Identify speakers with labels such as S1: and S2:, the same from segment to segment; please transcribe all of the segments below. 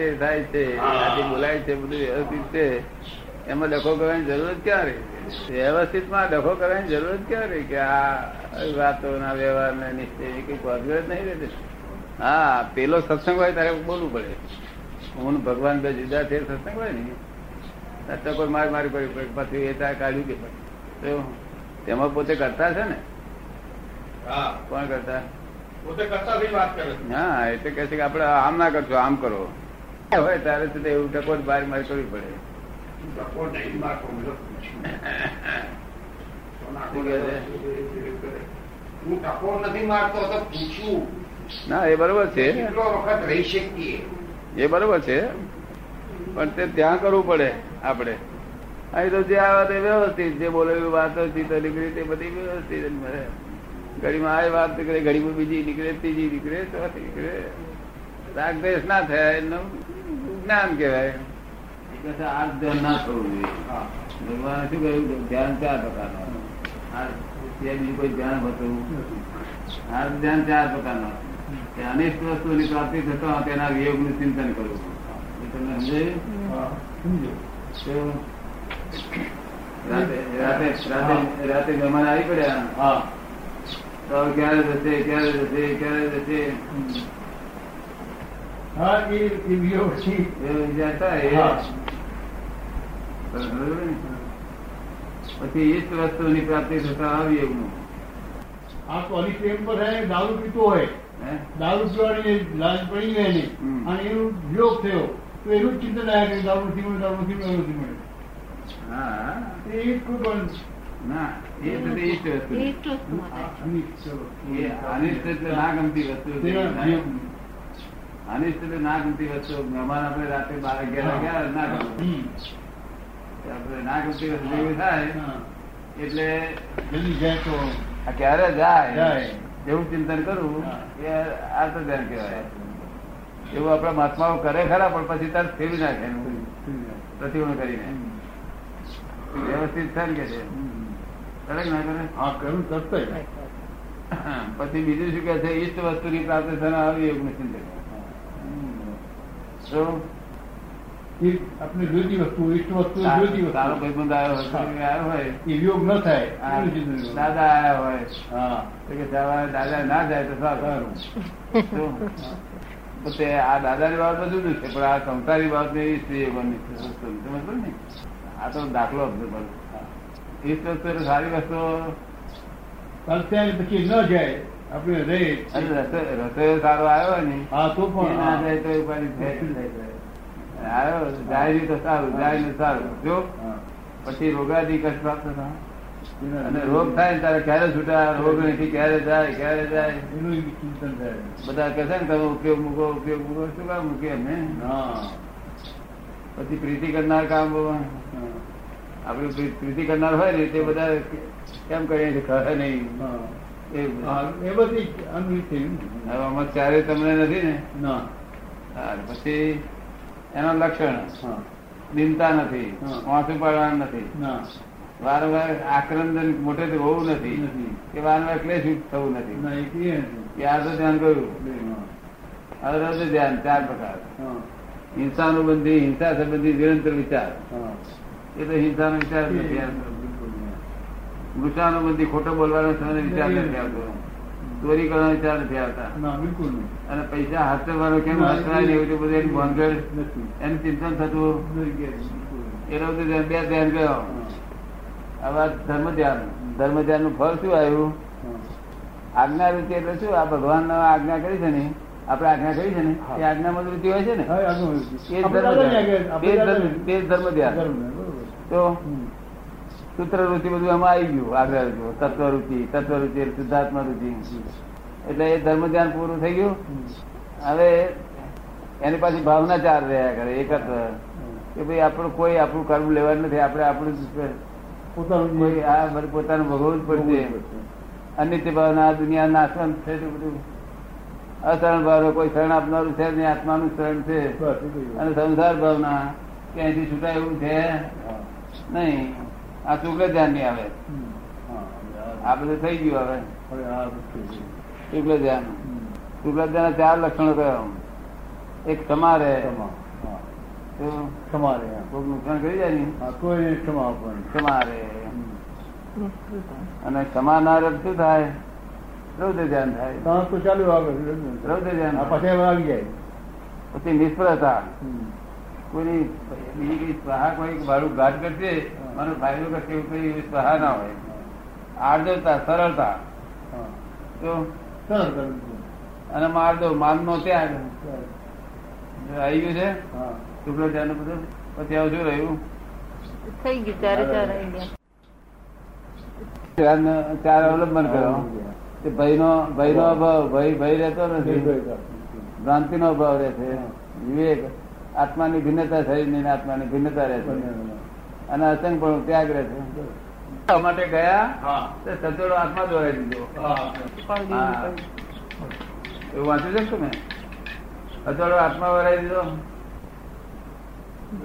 S1: છે થાય છે બોલાય છે બધું વ્યવસ્થિત છે. એમાં ડખો કરવાની જરૂર ક્યાં રહી વ્યવસ્થિતમાં ડખો કરવાની જરૂર ક્યાં રહી કે આ વાતોના વ્યવહારના નિશ્ચય કઈ પગર નહીં રહેતી. હા પેલો સત્સંગ હોય તારે બોલવું પડે. હું ભગવાન બે જુદા છે સત્સંગ હોય ને ટકોર માર મારી પડી પડે પછી એ ત્યાં કાઢ્યું કે તેમાં પોતે કરતા છે ને?
S2: હા.
S1: કોણ કરતા?
S2: પોતે કરતા વાત કરે.
S1: હા એટલે કે છે કે આપડે આમ ના કરશો આમ કરો. હોય તારે તો એવું ટકોર બહાર માર કરવી પડે
S2: નહીં તો? હું નથી મારતો તો
S1: ના એ બરોબર છે.
S2: કેટલો વખત રહી શકીએ?
S1: એ બરોબર છે. પણ તે ત્યાં કરવું પડે આપણે. અહીં તો જે આવે તે વ્યવસ્થિત જે બોલેલી વાતો ચિત્ત નીકળી તે બધી વ્યવસ્થિત મળે. ઘડીમાં આ વાત નીકળે ઘડીમાં બીજી નીકળે ત્રીજી નીકળે ચોથી નીકળે. રાગદેશ ના થાય એનું જ્ઞાન કહેવાય. એ કહે છે, આ જ ધ્યાન ના કરવું જોઈએ. ભગવાને શું કહ્યું ધ્યાન ચાર પ્રકારનું બીજું કોઈ ધ્યાન હોતું આ ધ્યાન ચાર પ્રકારનો કે અનિષ્ટ વસ્તુની પ્રાપ્તિ થતા તેના વિયોગનું ચિંતન કરવું. એ તમને સમજાયું? રાતે રાતે રાતે મહેમાન આવી પડ્યા.
S2: હા.
S1: તો ક્યારે જશે ક્યારે જશે ક્યારે જશે?
S2: હા એ એ.
S1: એવો? પછી ઈષ્ટ વસ્તુની પ્રાપ્તિ થતા અવિયોગનું
S2: આ તો અલી પ્રેમ પર હે દારૂ પીતો હોય.
S1: હે?
S2: દારૂ પીવાની લાજ પડી ગઈ એની. અને એનું વિયોગ થયો. તો એનું જ ચિંતન આવ્યા કે દારૂ નથી મળે દારૂ નથી મળે નથી મળે
S1: હા.
S2: એ કોઈ પણ
S1: ના એ બધી ઈષ્ટ વસ્તુ.
S3: જ
S1: ના ગમતી વસ્તુ. અનિષ્ટ એટલે ના ગમતી વસ્તુ. મહેમાન આપણે રાતે બાર અગિયાર ગયા ના ગમે. આપણે ના ગમતી વસ્તુ જેવી થાય. એટલે
S2: જલ્દી જાય તો
S1: આ ક્યારે જાય. એવું ચિંતન કરવું એ આ તો ધ્યાન કહેવાય. એવું આપણા મહાત્માઓ કરે ખરા પણ પછી તરત ફેરવી નાખે પ્રતિબંધ કરીને. વ્યવસ્થિત થાય ને કે છે? કરે ના કરે?
S2: હા કરું કરતો
S1: પછી બીજું શું કે છે? ઈષ્ટ વસ્તુની પ્રાપ્તિ થનાર આવી એવું ચિંતન શું?
S2: આપણે જોઈતી વસ્તુ ઈષ્ટ વસ્તુ જોઈતી વસ્તુ.
S1: તારો ભાઈબંધ આવ્યો હોય
S2: એ યોગ ન થાય.
S1: દાદા આવ્યા હોય.
S2: હા.
S1: કે દાદા ના જાય તો સારું. તે આ દાદાની બાબત બધું છે પણ આ સંસારી બાબત ને સ્ત્રી બની છે. સમજો ને? આ તો દાખલો હતો વસ્તુ એટલે સારી વસ્તુ
S2: પછી ન જાય આપણે રહે
S1: અને રસો- સારો આવ્યો ને.
S2: હા તો પણ
S1: ના જાય તો. આવ્યો જાય તો સારું જાય ને સારું. જો પછી રોગાદી કષ્ટ પ્રાપ્ત થાય. અને રોગ થાય ને તારે ક્યારે છૂટા રોગ નથી ક્યારે જાય ક્યારે જાય.
S2: એનું ચિંતન થાય.
S1: બધા કહે છે ને તમે ઉપયોગ મૂકો ઉપયોગ મૂકો શું કામ મૂકીએ અમે પછી પ્રીતિ કરનાર કામ. આપણે પ્રીતિ કરનાર હોય ને તે બધા કેમ કરીએ ખરે નહીં. એ
S2: બધી અનુભવ
S1: હવે આમાં ચારે તમને નથી ને?
S2: ના.
S1: પછી એનો લક્ષણ. દિનતા નથી. વાંસુ પાડવાનું નથી. વારંવાર આક્રંદન મોટે હોવું નથી.
S2: નથી.
S1: કે વારંવાર ક્લેશ થવું નથી.
S2: એ કહે
S1: તો ધ્યાન કર્યું. અરદ ધ્યાન ચાર પ્રકાર.
S2: હા.
S1: હિંસાનુબંધી હિંસા સંબંધી નિરંતર વિચાર. એ તો હિંસાનો વિચાર નથી. મૃષાનુબંધી ખોટો બોલવાનો સમય વિચાર નથી આવતો. ચોરી કરવાનો વિચાર નથી આવતા.
S2: બિલકુલ
S1: અને પૈસા હાથવાનો કેમ હાથવાય ને એવું બધું એની ભાનગડ એનું ચિંતન થતું.
S2: નહીં કે બિલકુલ નહીં.
S1: એ બધું બે ધ્યાન ગયો. હવે ધર્મ ધ્યાન ધર્મ ધ્યાનનું ફળ શું આવ્યું? આજ્ઞા રૂચિ એટલે શું? આ ભગવાન આજ્ઞા કરી છે ને? આપણે આજ્ઞા કરી છે ને? એ આજ્ઞા માં રૂચિ હોય છે ને? એ ધર્મ ધ્યાન. તો. સૂત્ર રૂચિ બધું એમાં આવી ગયું આગળ તત્વ રૂચિ તત્વ રૂચિ એટલે શુદ્ધાત્મા રૂચિ એટલે એ ધર્મ ધ્યાન પૂરું થઈ ગયું. હવે એની પાછી ભાવના ચાર રહ્યા કરે એકત્ર કે ભાઈ આપણું કોઈ આપણું કર્મ લેવાનું નથી આપણે આપણું
S2: પોતાનું
S1: આ પોતાનું ભોગવવું જ પડશે. અનિત્ય ભાવના આ દુનિયા નાશવંત છે બધું. અસરણ ભાવના કોઈ શરણ આપનારું છે નહીં આત્માનું શરણ છે. અને સંસાર ભાવના કે અહીંથી છૂટાય એવું છે? નહીં. આ શુક્લ ધ્યાન નહીં આવે. આ બધું થઈ ગયું હવે. શુક્લ ધ્યાન શુક્લ ધ્યાન ચાર લક્ષણો કયો એક સમારે
S2: તમામ.
S1: તો
S2: તમારે
S1: કોઈક નુકસાન કરી જાય ને?
S2: કોઈ ક્ષમા
S1: ક્ષમારે. અને સમાનાર શું થાય? રૌદ્ર ધ્યાન થાય.
S2: તો ચાલુ આગળ
S1: રૌદ્ર ધ્યાન.
S2: પછી આવી જાય.
S1: પછી નિષ્ફળતા. કોઈની બીજી કઈ સ્પહા કોઈ મારું ઘાટ કરશે મને ફાયદો કરશે એવું કઈ એવી ના હોય. આર્દ્રતા સરળતા. તો. અને માર દો માન નો ત્યાગ. આવી ગયું છે?
S2: હા.
S1: શુક્લ ધ્યાન બધું પછી આવું શું રહ્યું?
S3: થઈ ગયું ચારે
S1: અવલંબન કરો તે ભયનો ભયનો અભાવ ભય ભય રહેતો નથી. ભ્રાંતિ નો અભાવ રહે છે વિવેક આત્માની ભિન્નતા શરીરની નહીં આત્માની ભિન્નતા રહે છે અને અસંગ પણ ત્યાગ રહે છે માટે ગયા
S2: હા.
S1: તો સચોડો આત્મા દોરાઈ દીધો. એવું વાંચ્યું છે ને તમે? સચોડો આત્મા વરાઈ દીધો?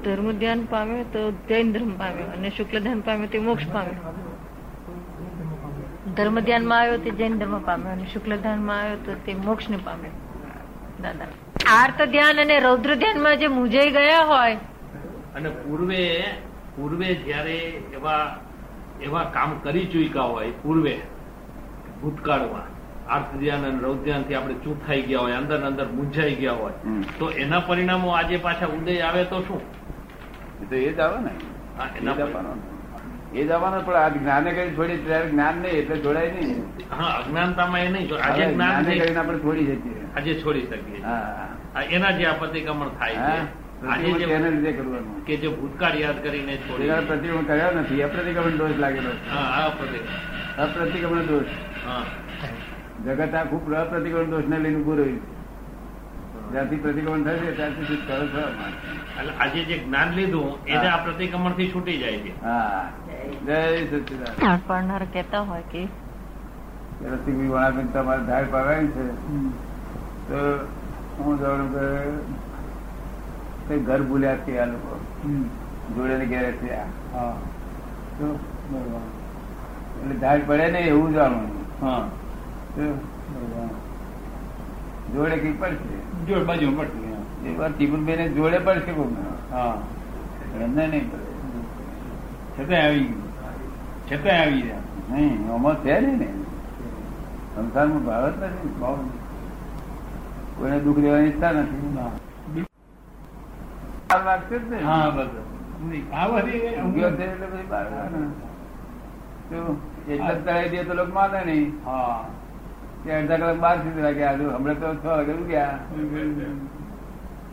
S3: ધર્મ ધ્યાન પામે તો જૈન ધર્મ પામે અને શુક્લ ધ્યાન પામે તે મોક્ષ પામે ધર્મ ધ્યાનમાં આવ્યો તે જૈન ધર્મ પામે અને શુક્લ ધ્યાનમાં આવ્યો તો તે મોક્ષ ને પામે દાદા. આર્ત ધ્યાન અને રૌદ્ર ધ્યાનમાં જે મૂંઝાઈ ગયા હોય
S4: અને પૂર્વે પૂર્વે જ્યારે એવા એવા કામ કરી ચૂક્યા હોય પૂર્વે ભૂતકાળમાં આર્થ ધ્યાન અને રૌધ્યાનથી આપણે ચૂપ થઈ ગયા હોય અંદર અંદર મૂંઝાઈ ગયા હોય તો એના પરિણામો આજે પાછા ઉદય આવે તો શું?
S1: એ તો એ જ આવે ને. એ જ આવવાનો. પણ આ જ્ઞાને કઈ છોડી ત્યારે જ્ઞાન નહીં એટલે જોડાય નહીં.
S4: હા અજ્ઞાનતામાં એ નહીં આજે જ્ઞાન
S1: કરીને આપણે છોડી શકીએ.
S4: આજે છોડી શકીએ એના જે આ પ્રતિક્રમણ થાય છે. આજે
S1: પ્રતિક્રમણ
S4: જે
S1: તેના લીધે કરવાનું?
S4: કે જે ભૂતકાળ યાદ કરીને
S1: પ્રતિક્રમણ કર્યા નથી. અપ્રતિક્રમણ દોષ લાગેલો છે.
S4: હા આ પ્રતિક્રમણ
S1: અપ્રતિક્રમણ દોષ. જગત આ ખૂબ અપ્રતિક્રમણ દોષ ને લઈને ઉભું રહ્યું જ્યાંથી પ્રતિક્રમણ થશે ત્યાંથી છુટકારો થવા.
S4: આજે જે જ્ઞાન લીધું એને આ પ્રતિક્રમણથી છૂટી જાય છે.
S1: હા. જય સચિદાન
S3: પાડનાર કેતા હોય કે
S1: રસિકભાઈ વણાબેન તમારે ધાર પાડવાની છે. તો હું જાણું કે કઈ ઘર ભૂલ્યા છે આ લોકો?
S2: હમ.
S1: જોડે ને ઘેરે થયા
S2: હા.
S1: તો
S2: બરોબર.
S1: એટલે ધાર પડે ને એવું જાણવાનું
S2: હા.
S1: તો જોડે કઈ પડશે
S2: જોડે બાજુ પડશે હા.
S1: એ વાર ટીપુનભાઈ ને જોડે પડશે કોક
S2: હા.
S1: એમને નહીં પડે.
S2: છતાંય આવી ગયું. છતાંય આવી ગયા
S1: નહીં આમાં છે નહીં ને. સંસારમાં ભાવ જ નથી.
S2: ભાવ
S1: કોઈને દુઃખ દેવાની ઈચ્છા નથી.
S2: હા બસ આ બધી
S1: ઊંઘ્યો છે એટલે પછી બાર વાગે. ને. તો એટલે તળાઈ દે તો લોકો માને નહીં.
S2: હા.
S1: કે અડધા કલાક બાર સુધી લાગ્યા આજુ હમણાં તો છ વાગે ઉગ્યા.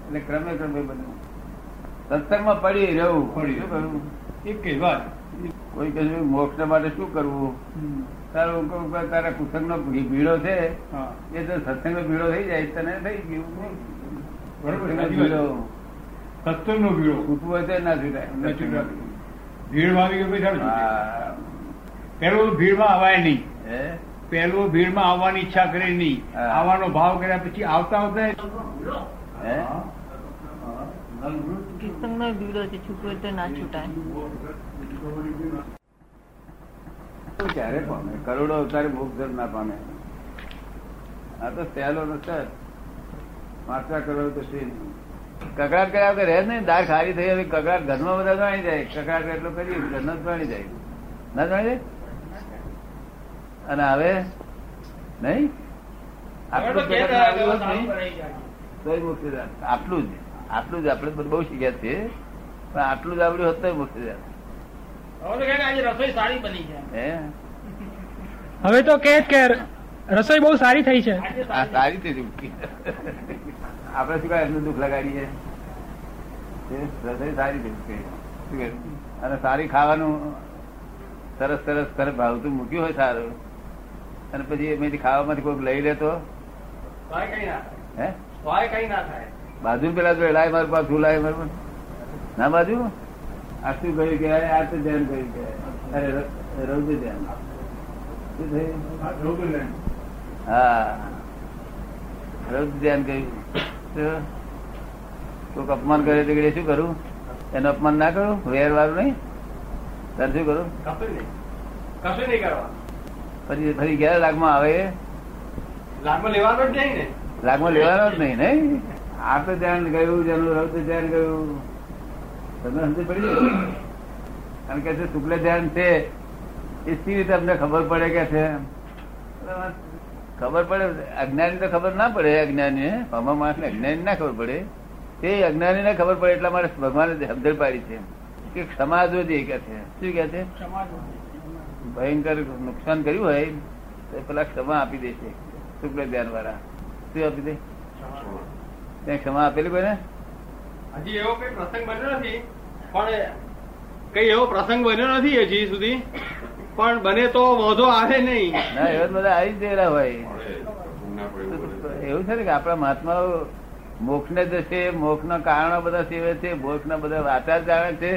S1: એટલે ક્રમે ક્રમે બધું સત્સંગમાં પડી રહેવું
S2: પડી
S1: શું કરવું
S2: એક કઈ વાત.
S1: કોઈ કહે મોક્ષ માટે શું કરવું?
S2: તારો
S1: તારા કહું નો ભીડો છે. એ તો સત્સંગનો ભીડો થઈ જાય. તને થઈ ગયું.
S2: બરોબર,
S1: સત્સંગનો
S2: નો
S1: ભીડો
S2: સત્સંગનો ભીડો
S1: છૂટવું હોય તો ના છૂટાય.
S2: ભીડમાં આવી ગયો પછી. પેલું ભીડમાં અવાય નહીં. પેલો ભીડમાં આવવાની ઈચ્છા કરે નહીં. આવવાનો ભાવ કર્યા પછી આવતા આવતા
S1: હે?
S3: કિસ્સંગનો બીડો છે છૂટવો હોય તો ના છૂટાય.
S1: તો ક્યારે પામે? કરોડો અવતારે ભોગ ના પામે. આ તો સહેલો નથી. જ. કરોડો કરોડ તો શ્રી નહીં. કકડાટ કર્યા વગર રહે જ નહીં. દાળ ખારી થઈ હવે કકડાટ ઘરમાં બધા જાણી જાય કકડાટ એટલો કરી ઘરનો જ જાણી જાય ના જાણી જાય અને હવે? નહીં? આટલું જ આટલું જ. આટલું જ આપણે બહુ શીખ્યા છીએ. પણ આટલું જ આવડ્યું હતું તોય મુક્તિદાન
S5: રસોઈ સારી બની છે.
S1: હે?
S6: હવે તો કે રસોઈ બહુ સારી થઈ છે.
S1: સારી. ચૂકી આપણે શું કહે એમનું દુઃખ લગાડીએ. રસોઈ સારી છે? અને સારી ખાવાનું સરસ સરસ સરસ ભાવતું મૂક્યું હોય સારું. અને પછી એમાંથી ખાવામાંથી કોઈક લઈ લે તો
S5: તોય કઈ ના
S1: હે?
S5: થાય તોય કઈ ના થાય.
S1: બાજુ પેલા તો લાય મારું પાછું લાય મારું ના બાજુ? આ શું કહ્યું કે આ તો ધ્યાન કહ્યું કે અરે રૌદ્ર ધ્યાન. શું થયું? હા. રૌદ્ર ધ્યાન કહ્યું. કોઈક અપમાન કરે તો શું કરું? એનું અપમાન ના કરું? વેર વાળું નહીં? તારે શું કરું?
S5: કશું નહીં. કરવા.
S1: પછી ફરી ગયા લાગમાં આવે?
S5: લાગમાં લેવાનો જ નહીં ને.
S1: લાગમાં લેવાનો જ નહીં નહીં? આ તો ધ્યાન ગયું જેનું રૌદ્ર ધ્યાન ગયું. તમને સમજ પડી ગયું કારણ કે શુક્લ ધ્યાન છે એ સી રીતે અમને ખબર પડે કે છે? ખબર પડે અજ્ઞાની તો ખબર ના પડે અજ્ઞાની પામા માણસ ને અજ્ઞાની ના ખબર પડે. તે અજ્ઞાની ને ખબર પડે એટલા માટે ભગવાને સમજણ પાડી છે. કે ક્ષમા જોજે કે છે. શું કે છે? ભયંકર નુકસાન કર્યું હોય તો પેલા ક્ષમા આપી દે છે શુક્લ ધ્યાન વાળા શું આપી દે? ત્યાં ક્ષમા આપેલી કોઈને?
S5: હજી એવો કઈ પ્રસંગ બન્યો નથી. પણ કઈ એવો પ્રસંગ બન્યો નથી હજી સુધી? પણ બને તો વાંધો આવે નહીં.
S1: એવા બધા આવી જ ગયેલા હોય. એવું છે ને કે આપણા મહાત્મા મોક્ષ ને જશે મોક્ષ ના કારણો બધા સેવે છે મોક્ષ ના બધા વાચાર જાણે છે,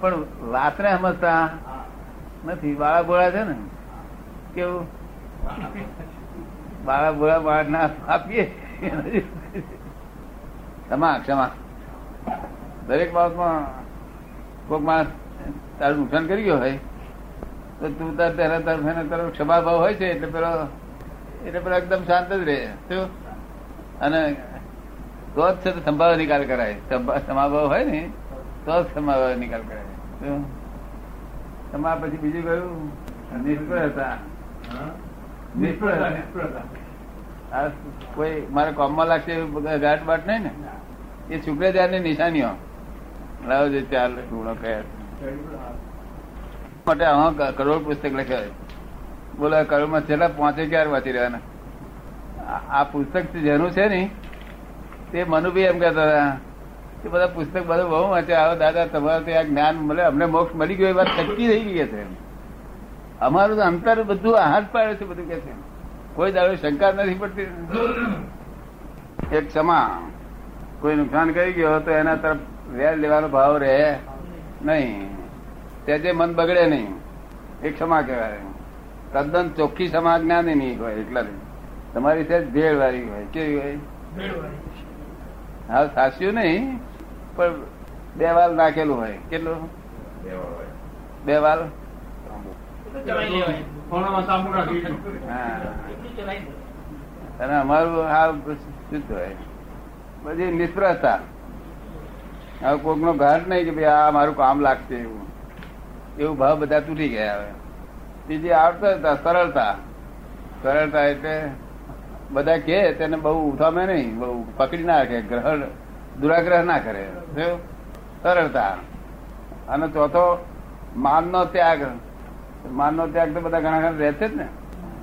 S1: પણ વાત ને સમજતા નથી. બાળા બોળા છે ને? કેવું? બાળા બોળા બાળ ના આપીએ. ક્ષમા ક્ષમા. દરેક બાબતમાં કોઈક માણસ તારું નુકસાન કરી ગયો હોય તો તું તાર તેના તરફ એના તરફ ક્ષમા ભાવ હોય છે, એટલે પેલો એટલે પેલો એકદમ શાંત જ રહે. શું? અને તો જ છે સંભાવ નિકાલ કરાય. સમાભાવ હોય ને, તો જ સમાભાવ નિકાલ કરાય. શું? પછી બીજું કયું? નિષ્ફળતા નિષ્ફળતા આ કોઈ મારા કોમમાં લાગશે ગાંઠ બાટ નહીં ને? એ શુક્રાચાર્યની નિશાનીઓ. લાવો જે ચાર ગુણો કયા. માટે હા કરોડ પુસ્તક લખ્યા બોલો, કરોડમાં છેલ્લા પાંચે ક્યારે વાંચી રહ્યા આ- પુસ્તક જેનું છે ને, તે મનુભાઈ એમ કહેતા હતા. કે બધા પુસ્તક બધું બહુ વાંચે. આવો દાદા, તમારે ત્યાં જ્ઞાન મળે, અમને મોક્ષ મળી ગયો, એ વાત સચ્ચી થઈ ગઈ છે અમારું તો અંતર બધું હાથ પાડે છે, બધું કે છે કોઈ દાડો શંકા નથી પડતી. એક ક્ષમા કોઈ નુકસાન કરી ગયો તો એના તરફ વેર લેવાનો ભાવ રહે. નહીં. તે જે મન બગડે નહીં એ ક્ષમા કહેવાય. તદ્દન ચોખ્ખી ક્ષમા જ્ઞાની નહીં હોય એટલા નહીં. તમારી છે ભેળ વાળી હોય. કેવી હોય? હા સાસ્યું નહીં પણ બે વાલ નાખેલું હોય. કેટલું? બે વાલ? હા. અને અમારું આ શુદ્ધ હોય બધી નિષ્ફળતા હવે કોક નો ઘાટ નહીં કે ભાઈ આ મારું કામ લાગશે એવું. એવું ભાવ બધા તૂટી ગયા હવે. બીજી આવતા સરળતા. સરળતા એટલે બધા કે તેને બહુ ઉઠામે નહીં, બહુ પકડી ના રાખે, ગ્રહણ, દુરાગ્રહ ના કરે. સરળતા. અને ચોથો, માનનો ત્યાગ. માનનો ત્યાગ તો બધા ઘણા ઘણા રહેશે જ ને.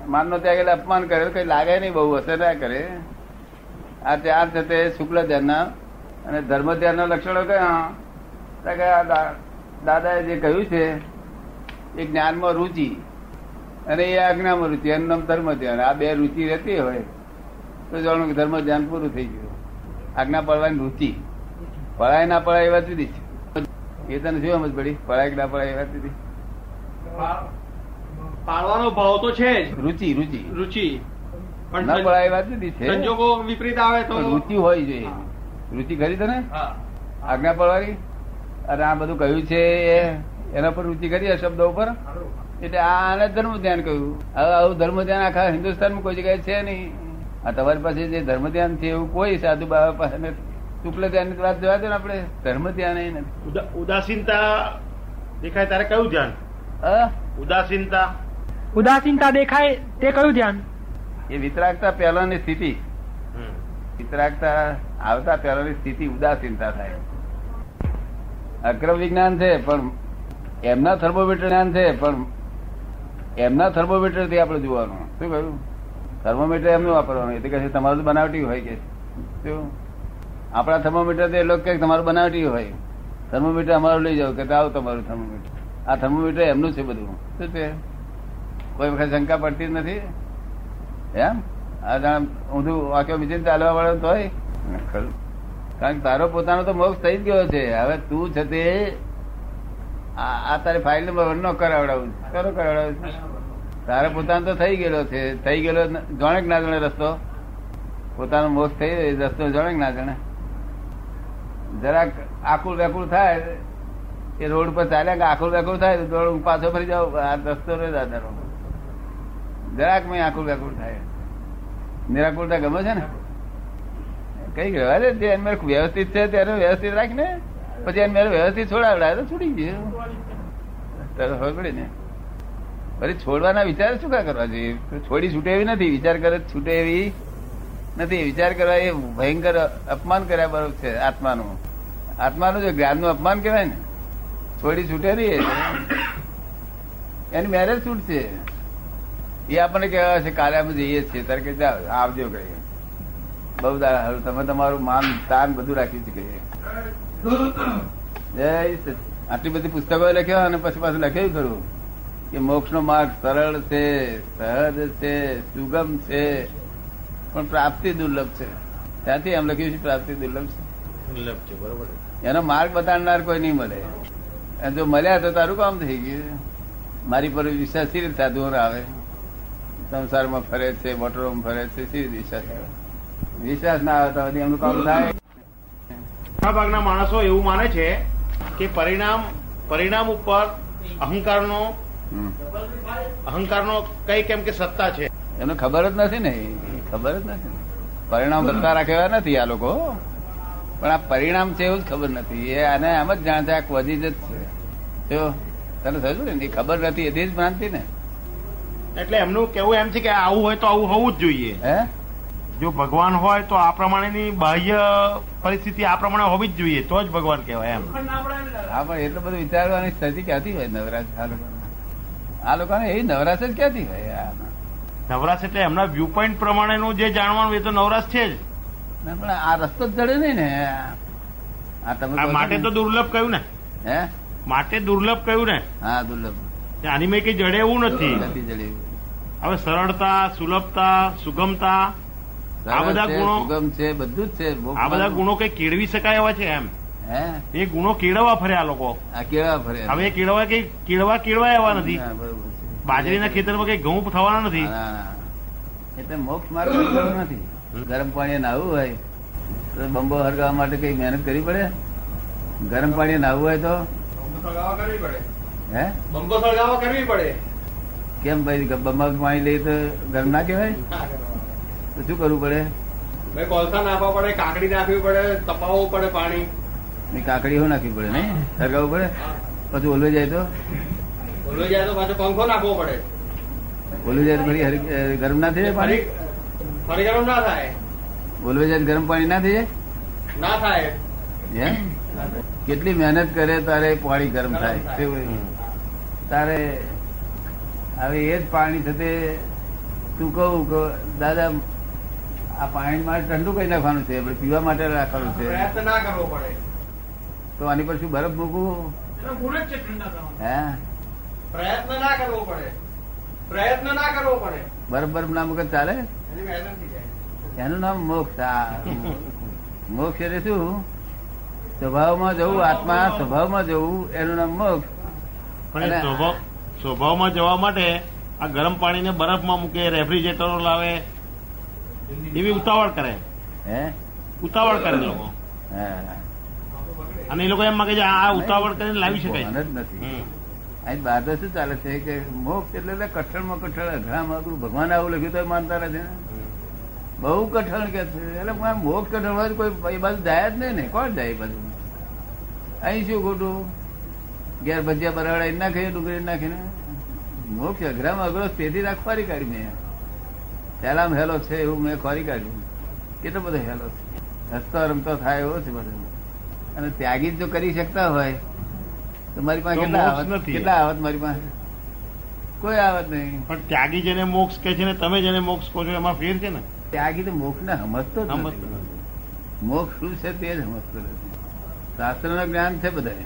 S1: માનનો ત્યાગ એટલે અપમાન કરે કઈ લાગે નહીં, બહુ અસર ના કરે. આ ત્યાગ છે તે શુક્લ ધ્યાનના અને ધર્મ ધ્યાનના લક્ષણો કયા? દાદાએ જે કહ્યું છે એ જ્ઞાનમાં રુચિ અને એ આજ્ઞામાં રુચિ એનું નામ ધર્મ ધ્યાન. આ બે રુચિ રહેતી હોય તો જાણો કે ધર્મ ધ્યાન પૂરું થઈ ગયું. આજ્ઞા પડવાની રુચિ. પડાય ના પડાય એવા જુદી છે. એ તને શું સમજ પડી? પડાય કે ના પડાય એવા જુદી
S5: પાડવાનો ભાવ તો છે જ.
S1: રુચિ રુચિ.
S5: રુચિ.
S1: ના
S5: પણ
S1: પડાય એવા જુદી છે.
S5: સંજોગો વિપરીત આવે તો
S1: રુચિ હોય જોઈએ. રુચિ ખરી તને? આજ્ઞા પડવાની અને આ બધું કહ્યું છે એ- એના પર રુચિ કરી શબ્દો ઉપર? એટલે આને ધર્મ ધ્યાન કહ્યું. હવે આવું ધર્મ ધ્યાન આખા હિન્દુસ્તાનમાં કોઈ જગ્યાએ છે નહીં. આ તમારી પાસે જે ધર્મ ધ્યાન છે એવું કોઈ સાધુ બાબા પાસે નથી. શુક્લ ધ્યાનની વાત જોવા દો ને આપણે. ધર્મ ધ્યાન એ નથી.
S7: ઉદાસીનતા દેખાય તારે કયું ધ્યાન?
S1: અ?
S7: ઉદાસીનતા.
S6: ઉદાસીનતા દેખાય તે કયું ધ્યાન?
S1: એ વિતરાગતા પહેલાની સ્થિતિ. વિતરાગતા આવતા પહેલાની સ્થિતિ ઉદાસીનતા થાય. અક્રમ વિજ્ઞાન છે, પણ એમના થર્મોમીટર જ્ઞાન છે, પણ એમના થર્મોમીટરથી આપણે જોવાનું. શું કહ્યું? થર્મોમીટર એમનું વાપરવાનું. એ તો કહે તમારું બનાવટી હોય કે. શું? આપણા થર્મોમીટર તો એ લોકો કે તમારું બનાવટી હોય. થર્મોમીટર અમારું લઈ જાવ કે આવો તમારું થર્મોમીટર. આ થર્મોમીટર એમનું છે બધું. શું છે? કોઈ વખત શંકા પડતી જ નથી? એમ? આ જાણ ઊંધું વાક્યો બીજે ચાલવા વાળો તો હોય. ખરું કારણ કે તારો પોતાનો તો મોક્ષ થઈ ગયો છે. હવે તું છે તે આ તારે ફાઇલ નંબર વન નો કરાવડાવું. કરો કરાવડાવું તારો પોતાનો તો થઈ ગયેલો છે. થઈ ગયેલો જાણે ના જાણે રસ્તો. પોતાનો મોક્ષ થઈ ગયો રસ્તો જાણે ના જાણે. જરાક આકુલ વ્યાકુળ થાય, એ રોડ પર ચાલ્યા કે આકુલ વ્યાકુળ થાય, તો હું પાછો ફરી જાવ આ રસ્તો રહે દાદાનો. જરાક મેં આકુલ વ્યાકુળ થાય. નિરાકુળતા ગમે છે ને? કઈ દે જે એમને વ્યવસ્થિત છે ત્યારે વ્યવસ્થિત રાખ ને પછી એને મેં વ્યવસ્થિત છોડાવડાય તો છૂટી ગયું. તારે ખબર પડે ને? પછી છોડવાના વિચાર શું કા કરવા જોઈએ? છોડી છૂટે એવી નથી. વિચાર કરે છૂટે એવી નથી. વિચાર કરવા એ ભયંકર અપમાન કર્યા બરોબર છે આત્માનું. આત્માનું જે જ્ઞાનનું અપમાન કહેવાય ને, છોડી છૂટે નહીં. એની મેરેજ છૂટશે. એ આપણને કહેવાય છે, કાલે અમે જઈએ છીએ. તારે કે આવજો કહીએ બહુ દાડા તમે તમારું માન તાન બધું રાખ્યું છે જય આટલી બધી પુસ્તકો લખ્યો અને પછી પાછું લખ્યું ખરું? કે મોક્ષ નો માર્ગ સરળ છે સહજ છે સુગમ છે પણ પ્રાપ્તિ દુર્લભ છે. ત્યાંથી એમ લખ્યું છે પ્રાપ્તિ દુર્લભ છે.
S7: દુર્લભ છે બરોબર
S1: એનો માર્ગ બતાડનાર કોઈ નહીં મળે. જો મળ્યા તો તારું કામ થઈ ગયું. મારી પર વિશ્વાસ સી રીતે સાધુઓ આવે? સંસારમાં ફરે છે મોટરોમાં ફરે છે સી રીતે વિશ્વાસ આવે વિશ્વાસ ના આવે તો એમનું કામ થાય.
S7: મોટાભાગના માણસો એવું માને છે કે પરિણામ પરિણામ ઉપર અહંકારનો અહંકારનો કઈ કેમ કે સત્તા છે.
S1: એમને ખબર જ નથી ને ખબર જ નથી પરિણામ સત્તા રાખેવા નથી આ લોકો. પણ આ પરિણામ છે એવું જ ખબર નથી. એ આને આમ જ જાણતા આ વધી જ છે. જો તને થયું ને? ખબર નથી એથી જ ભ્રાંતિ ને.
S7: એટલે એમનું કેવું એમ છે કે આવું હોય તો આવું હોવું જ જોઈએ.
S1: હે?
S7: જો ભગવાન હોય તો આ પ્રમાણેની બાહ્ય પરિસ્થિતિ આ પ્રમાણે હોવી જ જોઈએ તો જ ભગવાન કહેવાય એમ.
S1: હા પણ એટલું બધું વિચારવાની સ્થિતિ ક્યાંથી હોય નવરાશ? આ લોકોને આ લોકોને એ નવરાશ જ ક્યાંથી હોય?
S7: નવરાશ એટલે એમના વ્યૂ પોઈન્ટ પ્રમાણેનું જે જાણવાનું એ તો નવરાશ છે જ.
S1: પણ આ રસ્તો જ જડે નહીં ને. આ તમે
S7: આ માટે તો દુર્લભ કહ્યું ને.
S1: હે?
S7: માટે દુર્લભ કહ્યું ને.
S1: હા દુર્લભ.
S7: આની મેં કઈ જડે એવું નથી.
S1: નથી જડે
S7: હવે સરળતા સુલભતા સુગમતા આ બધા ગુણો-
S1: સુગમ છે બધું જ છે
S7: આ બધા. ગુણો કઈ કેળવી શકાય એવા છે એમ?
S1: હે?
S7: એ ગુણો કેળવવા ફરે આ લોકો.
S1: આ કેળવા ફરે
S7: હવે કેળવા કઈ કેળવા કેળવા એવા નથી. બાજરીના ખેતરમાં કઈ ઘઉં થવાના નથી.
S1: એટલે મોક્ષ માર્ગ નથી. ગરમ પાણી નાહવું હોય તો બંબો હરગાવવા માટે કઈ મહેનત કરવી પડે? ગરમ પાણી નાહવું હોય તો?
S5: કરવી પડે.
S1: હે?
S5: બંબો સળગાવવા કરવી પડે.
S1: કેમ ભાઈ બંબા પાણી લઈ તો ગરમ ના કહેવાય. તો શું કરવું પડે?
S5: ભાઈ કોલસા નાખવા પડે કાકડી નાખવી પડે તપાવવું પડે પાણી.
S1: કાકડી એવું નાખવી પડે નહીં સરગાવવું પડે? પછી ઓલવે જાય તો?
S5: ઓલવે જાય તો પાછો પંખો નાખવો પડે.
S1: ઓલવે જાય તો ફરી ગરમ ના થઈ જાય પાણી?
S5: ફરી ગરમ ના થાય.
S1: ઓલવે જાય ગરમ પાણી ના થઈ જાય?
S5: ના થાય.
S1: હે? કેટલી મહેનત કરે તારે પાણી ગરમ થાય. તારે હવે એ જ પાણી થતે તું કહું કે દાદા આ પાણી માટે ઠંડુ કઈ નાખવાનું છે આપણે પીવા માટે રાખવાનું છે.
S5: પ્રયત્ન ના કરવો પડે.
S1: તો આની પર શું બરફ મૂકવું? હે?
S5: પ્રયત્ન ના કરવો પડે. પ્રયત્ન ના કરવો પડે.
S1: બરફ બરફ ના મૂકે ચાલે?
S5: એની
S1: નામ મોક્ષ. મોક્ષ એટલે શું? સ્વભાવમાં જવું આત્મા સ્વભાવમાં જવું એનું નામ મોક્ષ.
S7: પણ સ્વભાવ સ્વભાવમાં જવા માટે આ ગરમ પાણીને બરફમાં મૂકે રેફ્રિજરેટરો લાવે એવી ઉતાવળ કરે.
S1: હે?
S7: ઉતાવળ કરે લોકો. અને એ લોકો એમ માગે છે આ ઉતાવળ કરીને લાવી શકાય.
S1: જ નથી. અહીં બહાર તો શું ચાલે છે કે મોક્ષ એટલે કઠણમાં કઠણ અઘરામાં અઘરું. ભગવાન આવું લખ્યું તો માનતા નથી ને. બહુ કઠણ કે છે. એટલે મોક્ષ કઠણ હોય કોઈ એ બાજુ જાય જ નહીં ને. કોણ જાય એ બાજુ? અહીં શું ખોટું? ઘેર ભજીયા બરાડા નાખીએ ડુંગળી નાખીને મોક્ષ અઘરામાં અઘરો તેથી રાખવાની કાઢી મેં. પહેલા હેલો છે એવું મેં ખોરી કાઢ્યું. કેટલો બધો હેલો છે. હસતો રમતો થાય એવો છે બધો. અને ત્યાગી જો કરી શકતા હોય તો મારી પાસે કેટલા આવત કેટલા આવત મારી પાસે? કોઈ આવત નહીં.
S7: પણ ત્યાગી જેને મોક્ષ કે છે ને તમે જેને મોક્ષ કહો છો એમાં ફેર છે ને?
S1: ત્યાગી તો મોક્ષ ને સમજતો
S7: સમજતો.
S1: મોક્ષ શું છે તે જ સમજતો નથી. શાસ્ત્રનું જ્ઞાન છે બધા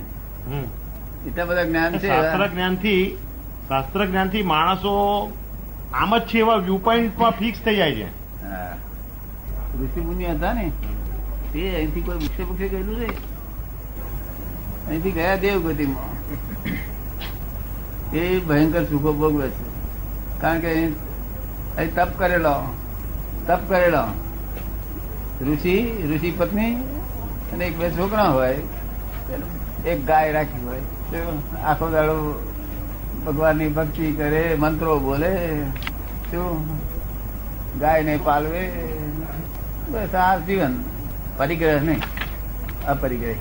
S1: એટલા બધા જ્ઞાન છે
S7: શાસ્ત્ર જ્ઞાનથી શાસ્ત્ર જ્ઞાનથી માણસો આમ જ છે એવા વ્યૂ પોઈન્ટમાં ફિક્સ થઈ જાય છે.
S1: ઋષિ મુનિ હતા ને, તે અહીંથી કોઈ વૃક્ષે પક્ષે ગયેલું છે અહીંથી ગયા દેવગતિમાં. એ ભયંકર સુખો ભોગવે છે. કારણ કે અહીં તપ કરેલો તપ કરેલો. ઋષિ ઋષિ પત્ની અને એક બે છોકરા હોય, એક ગાય રાખી હોય આખો દાડો ભગવાનની ભક્તિ કરે મંત્રો બોલે શું? ગાય ને પાલવે. બસ આ જીવન. પરિગ્રહ નહીં અપરિગ્રહ.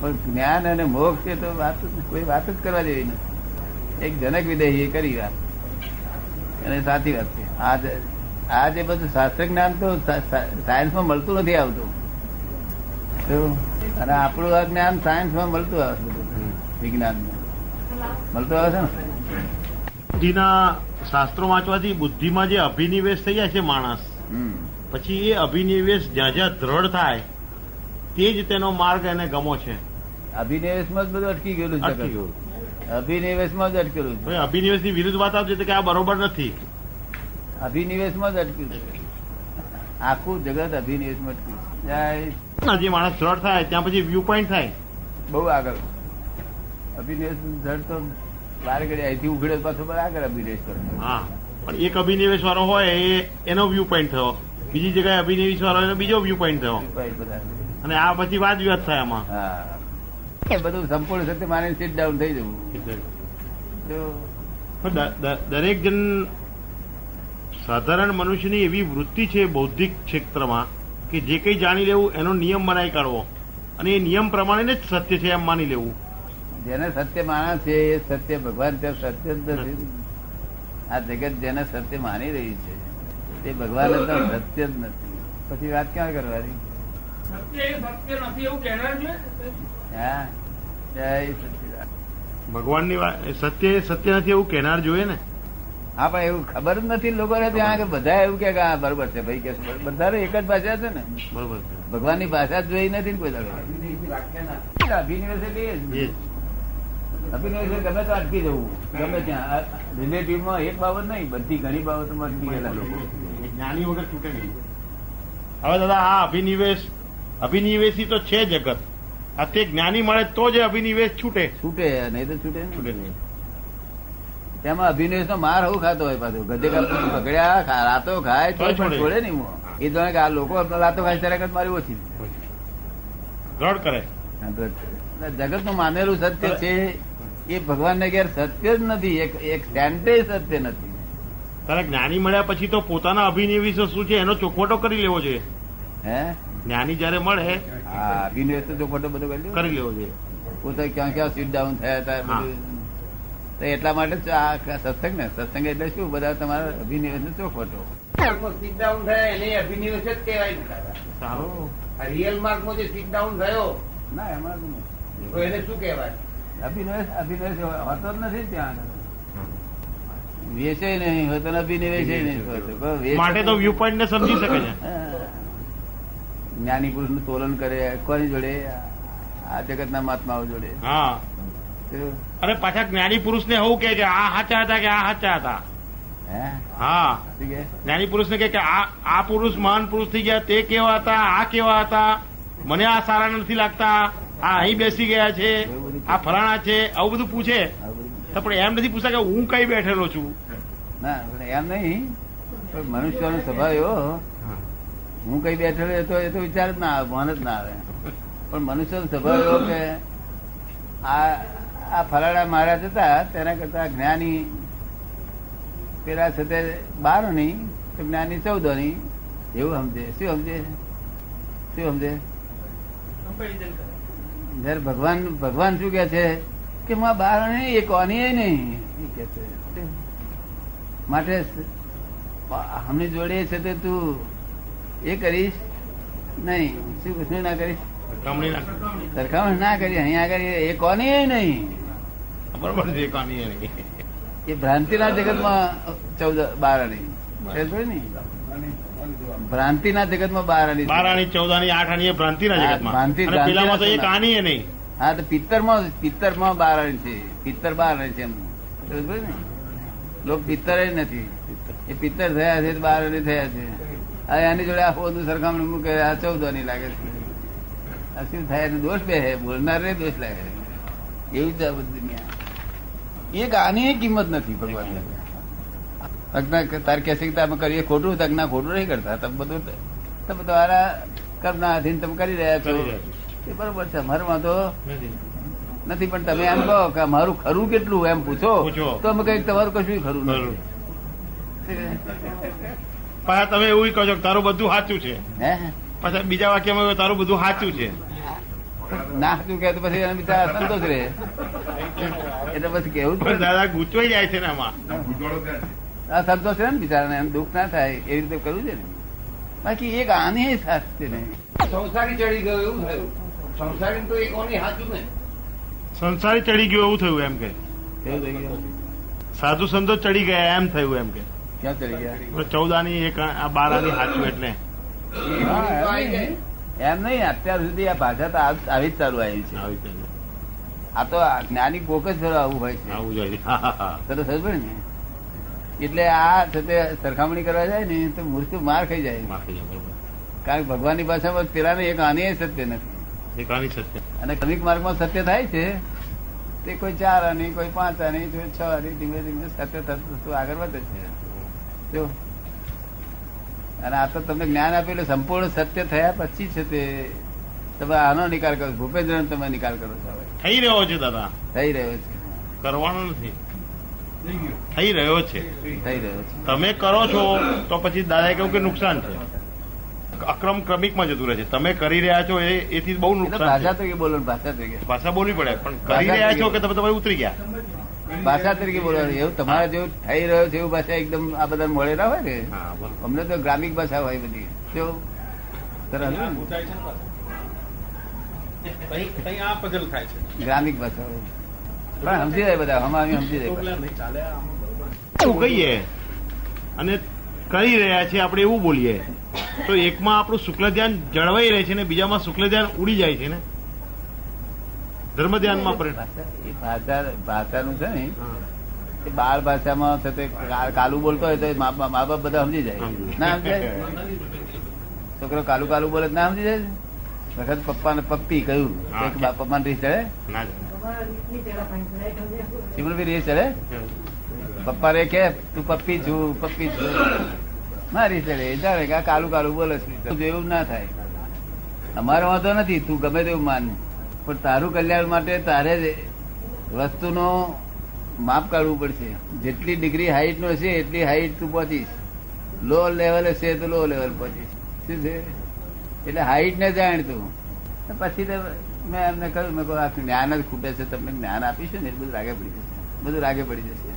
S1: પણ જ્ઞાન અને મોક્ષ છે તો વાત કોઈ વાત જ કરવા જેવી નથી. એક જનક વિદેહી એ કરી વાત. અને સાચી વાત છે. આ આ જે બધું શાસ્ત્ર જ્ઞાન તો સાયન્સમાં મળતું નથી આવતું. અને આપણું આ જ્ઞાન સાયન્સમાં મળતું આવે છે બધું વિજ્ઞાનમાં. મળતું આવે છે ને.
S7: બુદ્ધિના શાસ્ત્રો વાંચવાથી બુદ્ધિમાં જે અભિનિવેશ થઈ જાય છે માણસ પછી એ અભિનિવેશ જ્યાં જ્યાં દ્રઢ થાય તે જ તેનો માર્ગ એને ગમો છે.
S1: અભિનિવેશમાં જ બધું અટકી ગયેલું છે
S7: અટકી ગયું.
S1: અભિનિવેશમાં જ અટકેલું છે.
S7: અભિનિવેશની વિરુદ્ધ વાત આવતી હતી કે આ બરોબર નથી.
S1: અભિનિવેશમાં જ અટક્યું છે. આખું જગત અભિનિવેશમાં અટક્યું છે. જય.
S7: જે માણસ દ્રઢ થાય ત્યાં પછી વ્યૂ પોઈન્ટ થાય.
S1: બહુ આગળ. અભિનિવેશ ધડ તો બાર ઘડી અહીંથી ઉઘડે પાછો આગળ અભિનેશ કરે
S7: હા પણ એક અભિનિવેશ વાળો હોય એ એનો વ્યૂ પોઈન્ટ થયો. બીજી જગ્યાએ અભિનિવેશ વાળો એનો બીજો વ્યૂ પોઈન્ટ થયો. અને આ પછી વાદ વિવાદ થાય આમાં.
S1: હા. એ બધું સંપૂર્ણ સત્ય માની સીટ ડાઉન થઈ જવું.
S7: દરેક જન સાધારણ મનુષ્યની એવી વૃત્તિ છે બૌદ્ધિક ક્ષેત્રમાં કે જે કંઈ જાણી લેવું એનો નિયમ બનાવી કાઢવો. અને એ નિયમ પ્રમાણે જ સત્ય છે એમ માની લેવું.
S1: જેને સત્ય માણસ છે એ સત્ય ભગવાન ત્યાં સત્ય જ નથી. આ જગત જેને સત્ય માની રહી છે તે ભગવાન સત્ય જ નથી. પછી વાત ક્યાં કરવાની?
S5: ભગવાનની સત્ય એવું કહેનાર છે?
S1: હા જય સચિદાનંદ.
S7: ભગવાનની વાત સત્ય એ સત્ય નથી એવું કહેનાર જોઈએ ને?
S1: હા પણ એવું ખબર જ નથી લોકોને ત્યાં બધા એવું કે આ બરોબર છે ભાઈ કે બધા એક જ ભાષા છે ને.
S7: બરોબર છે.
S1: ભગવાનની ભાષા જ જોઈ નથી ને કોઈ અભિનિવેશ એટલે એટલે ગમે તો અટકી જવું. ગમે ત્યાં. રિલેટિવમાં એક બાબત નહીં બધી ઘણી બાબતોમાં અટકી ગયેલા લોકો.
S7: જ્ઞાની વગર છૂટે નહીં. હવે દાદા આ અભિનિવેશ અભિનિવેશી તો છે જગત. આ તે જ્ઞાની મળે તો જ અભિનિવેશ છૂટે.
S1: છૂટે નહીં તો છૂટે
S7: છૂટે નહીં.
S1: તેમાં અભિનિવેશ નો માર હું ખાતો હોય પાછું. ગધે પકડ્યા રાતો ખાય તો
S7: છોડે.
S1: નહીં એ જાણે આ લોકો રાતો ખાય ત્યારે મારી ઓછી
S7: દ્રઢ કરે.
S1: જગતનું માનેલું સત્ય છે. એ ભગવાનને ઘેર સત્ય જ નથી એક સેન્ટે સત્ય નથી.
S7: તારે જ્ઞાની મળ્યા પછી તો પોતાના અભિનિવેશો શું છે? એનો ચોખવટો કરી લેવો જોઈએ
S1: હે?
S7: જ્ઞાની જયારે મળે
S1: હા અભિનિવેશ તો ખોટો બધો કરી
S7: લેવો. જોઈએ
S1: પોતે ક્યાં ક્યાં સીટ ડાઉન થયા હતા બધું. તો એટલા માટે આ સત્સંગ ને સત્સંગ એટલે શું? બધા તમારા અભિનિવેશ નો ચોખવટો.
S8: સીટ ડાઉન થયા એને અભિનિવેશ જ કહેવાય
S7: સારું.
S8: આ રિયલ માર્કમાં જે સીટ ડાઉન થયો
S1: ના એમાં.
S8: એને શું કહેવાય?
S1: અભિનિવેશ અભિનિવેશ હોતો જ નથી ત્યાં. વેચે નહીં હોતો ને અભિનિવેશ નહીં હોતો.
S7: માટે તો વ્યૂ પોઈન્ટ ને સમજી શકે છે.
S1: જ્ઞાની પુરુષનું તોલન કરે કોની જોડે? આ જગત ના મહાત્માઓ જોડે.
S7: હા. અરે પાછા જ્ઞાની પુરુષ ને એવું કે કે આ સાચા હતા કે આ સાચા હતા?
S1: હે?
S7: જ્ઞાની પુરુષ ને કે આ આ પુરુષ મહાન પુરુષ થઈ ગયા તે કેવા હતા આ કેવા હતા? મને આ સારા નથી લાગતા. આ અહીં બેસી ગયા છે આ ફલાણા છે આવું બધું પૂછે. પણ એમ નથી પૂછતા કે હું કઈ બેઠેલો છું?
S1: ના એમ નહીં. પણ મનુષ્યનો સ્વભાવ એવો. હું કઈ બેઠેલો એ તો એ તો વિચાર જ ના આવે ભાન જ ના આવે. પણ મનુષ્યનો સ્વભાવ એવો કે આ આ ફલાડા મહારાજ હતા તેના કરતા જ્ઞાની પેલા સાથે બારની તો જ્ઞાની ચૌદની એવું સમજે. શું સમજે? શું સમજે? જયારે ભગવાન ભગવાન શું કે છે? કે માં બાર નહીં એ કોની નહીં. એ કે છે. માટે અમને જોડે છે તે તું એ કરીશ નહીં. શું કશું ના કરીશ? સરખામણી ના કરી અહીંયા આગળ એ કોની નહીં.
S7: બરોબર છે કાની નહીં.
S1: એ ભ્રાંતિના જગતમાં ચૌદ બાર આની ભ્રાંતિના જગતમાં બાર આની
S7: બાર આની ચૌદ આની આઠ આની ભ્રાંતિના જગતમાં.
S1: ભ્રાંતિ-
S7: પેલામાં તો એક આની નહીં.
S1: હા તો પિત્તરમાં પિત્તરમાં બાર આની છે. પિત્તર બાર આની છે એમ. સમજ પડી ને? લોક પિત્તર જ નથી. એ પિત્તર થયા છે બાર આની થયા છે. હવે એની જોડે આ બધું સરખામણી મૂકે આ ચૌદ આની લાગે છે. આ શું થાય? દોષ બે હે બોલનાર દોષ લાગે એવું જ દુનિયા. એક આની કિંમત નથી ભગવાન અજ્ઞા તાર કે છે તમે કરીએ. ખોટું તો અજ્ઞા ખોટું નહીં કરતા. તમે બધું તમે તમારા કર્મના આધીન તમે કરી રહ્યા છો. એ બરોબર છે અમારો વાંધો
S7: નથી.
S1: પણ તમે એમ કહો કે મારું ખરું કેટલું એમ પૂછો
S7: પૂછો.
S1: તો અમે કઈ તમારું કશું ખરું. નથી.
S7: પાછા તમે એવું કહો છો કે તારું બધું સાચું છે.
S1: હે?
S7: પાછા બીજા વાક્યમાં તારું બધું સાચું છે.
S1: ના શું કે પછી એના બિચારા સંતોષ રહે. એટલે પછી કેવું
S7: દાદા ગૂંચવાઈ જાય છે ને આમાં.
S1: આ સંતોષ છે ને બિચારાને એમ દુઃખ ના થાય એવી રીતે કરવું છે ને? બાકી એક આની સાથ છે ને
S8: સંસારી ચડી ગયો એવું થયું. સંસારી તો એક ઓની હાચું ને
S7: સંસારી ચડી ગયો એવું થયું એમ કે.
S1: કેવું થઈ ગયું.
S7: સાધુ સંતો ચડી ગયા એમ થયું એમ કે.
S1: ક્યાં ચડી ગયા?
S7: ચૌદાની એક આ બારાની સાચું એટલે.
S1: હા, એમ નહીં. એમ નહીં અત્યાર સુધી આ ભાષા તો આવી જ ચાલુ આવી છે.
S7: આવી
S1: આ તો આ જ્ઞાની કોક જ આવું હોય છે.
S7: આવું જોઈએ હા, હા, હા.
S1: સરસ ને? એટલે આ તે સરખામણી કરવા જાય ને તો મૃત્યુ માર ખાઈ જાય. કારણ કે ભગવાનની ભાષામાં પેલાને એક આની સત્ય નથી.
S7: એક આની સત્ય.
S1: અને ક્રમિક માર્ગમાં સત્ય થાય છે તે કોઈ ચાર આની કોઈ પાંચ આની કોઈ છ આની ધીમે ધીમે સત્ય થતું આગળ વધે છે. જો. અને આ તો તમને જ્ઞાન આપેલું સંપૂર્ણ સત્ય થયા પછી છે તે તમે આનો નિકાલ કરો. ભૂપેન્દ્ર તમે નિકાલ કરો છો
S7: થઈ રહ્યો છે દાદા.
S1: થઈ રહ્યો છે.
S7: કરવાનો નથી. થઈ રહ્યો છે.
S1: થઈ રહ્યો છે.
S7: તમે કરો છો તો પછી દાદાએ કહ્યું કે નુકસાન છે. અક્રમ ક્રમિકમાં જતું રહે છે. તમે કરી રહ્યા છો એ એથી બહુ નુકસાન
S1: ભાષા તરીકે બોલો ભાષા તરીકે.
S7: ભાષા બોલવી પડે પણ કરી રહ્યા છો કે તમે તમારે ઉતરી ગયા?
S1: ભાષા તરીકે બોલવાનું. એવું તમારે જેવું થઈ રહ્યો છે એવું ભાષા એકદમ આ બધા મળે ના હોય ને?
S7: હા
S1: અમને તો ગ્રામિક ભાષા હોય બધી. કેવું સરસ ને?
S5: આ પઝલ થાય છે.
S1: ગ્રામિક ભાષા હોય. પણ સમજી જાય બધા હમ સમજી જાય
S7: એવું કહીએ? અને કરી રહ્યા છે આપણે એવું બોલીએ. તો એકમાં આપણું શુક્લ ધ્યાન જળવાઈ રહે છે ને બીજામાં શુક્લ ધ્યાન ઉડી જાય છે ને? ધર્મ ધ્યાનમાં
S1: પરિણામ. એ ભાષા ભાષાનું છે ને એ બાર ભાષામાં છે તે કા- બોલતો હોય તો મા બાપ બધા સમજી જાય. ના સમજાય? છોકરો કાલુ કાલુ બોલે ના સમજી જાય વખત પપ્પા ને પપ્પી કહ્યું. પપ્પા ને રીત ચડે.
S7: ના જાય.
S1: સિમરભી રીસ ચડે પપ્પા રે કે, તું પપ્પી છું પપ્પી છું. રીસ ચડે જાણે કે કાલું કાલું બોલે છે. એવું ના થાય. અમારો વાંધો નથી, તું ગમે તેવું માન. પણ તારું કલ્યાણ માટે તારે વસ્તુનો માપ કાઢવું પડશે. જેટલી ડિગ્રી હાઈટ નો છે, એટલી હાઈટ તું પહોંચીશ. લો લેવલે છે તો લો લેવલ પહોંચીશ. શું છે? એટલે હાઈટ ને જાણ તું પછી તો મેં એમને કહ્યું, મેં કહું આ જ્ઞાન જ ખૂટે છે, તમને જ્ઞાન આપીશું ને? એ બધું રાગે પડી જશે. બધું રાગે પડી જશે.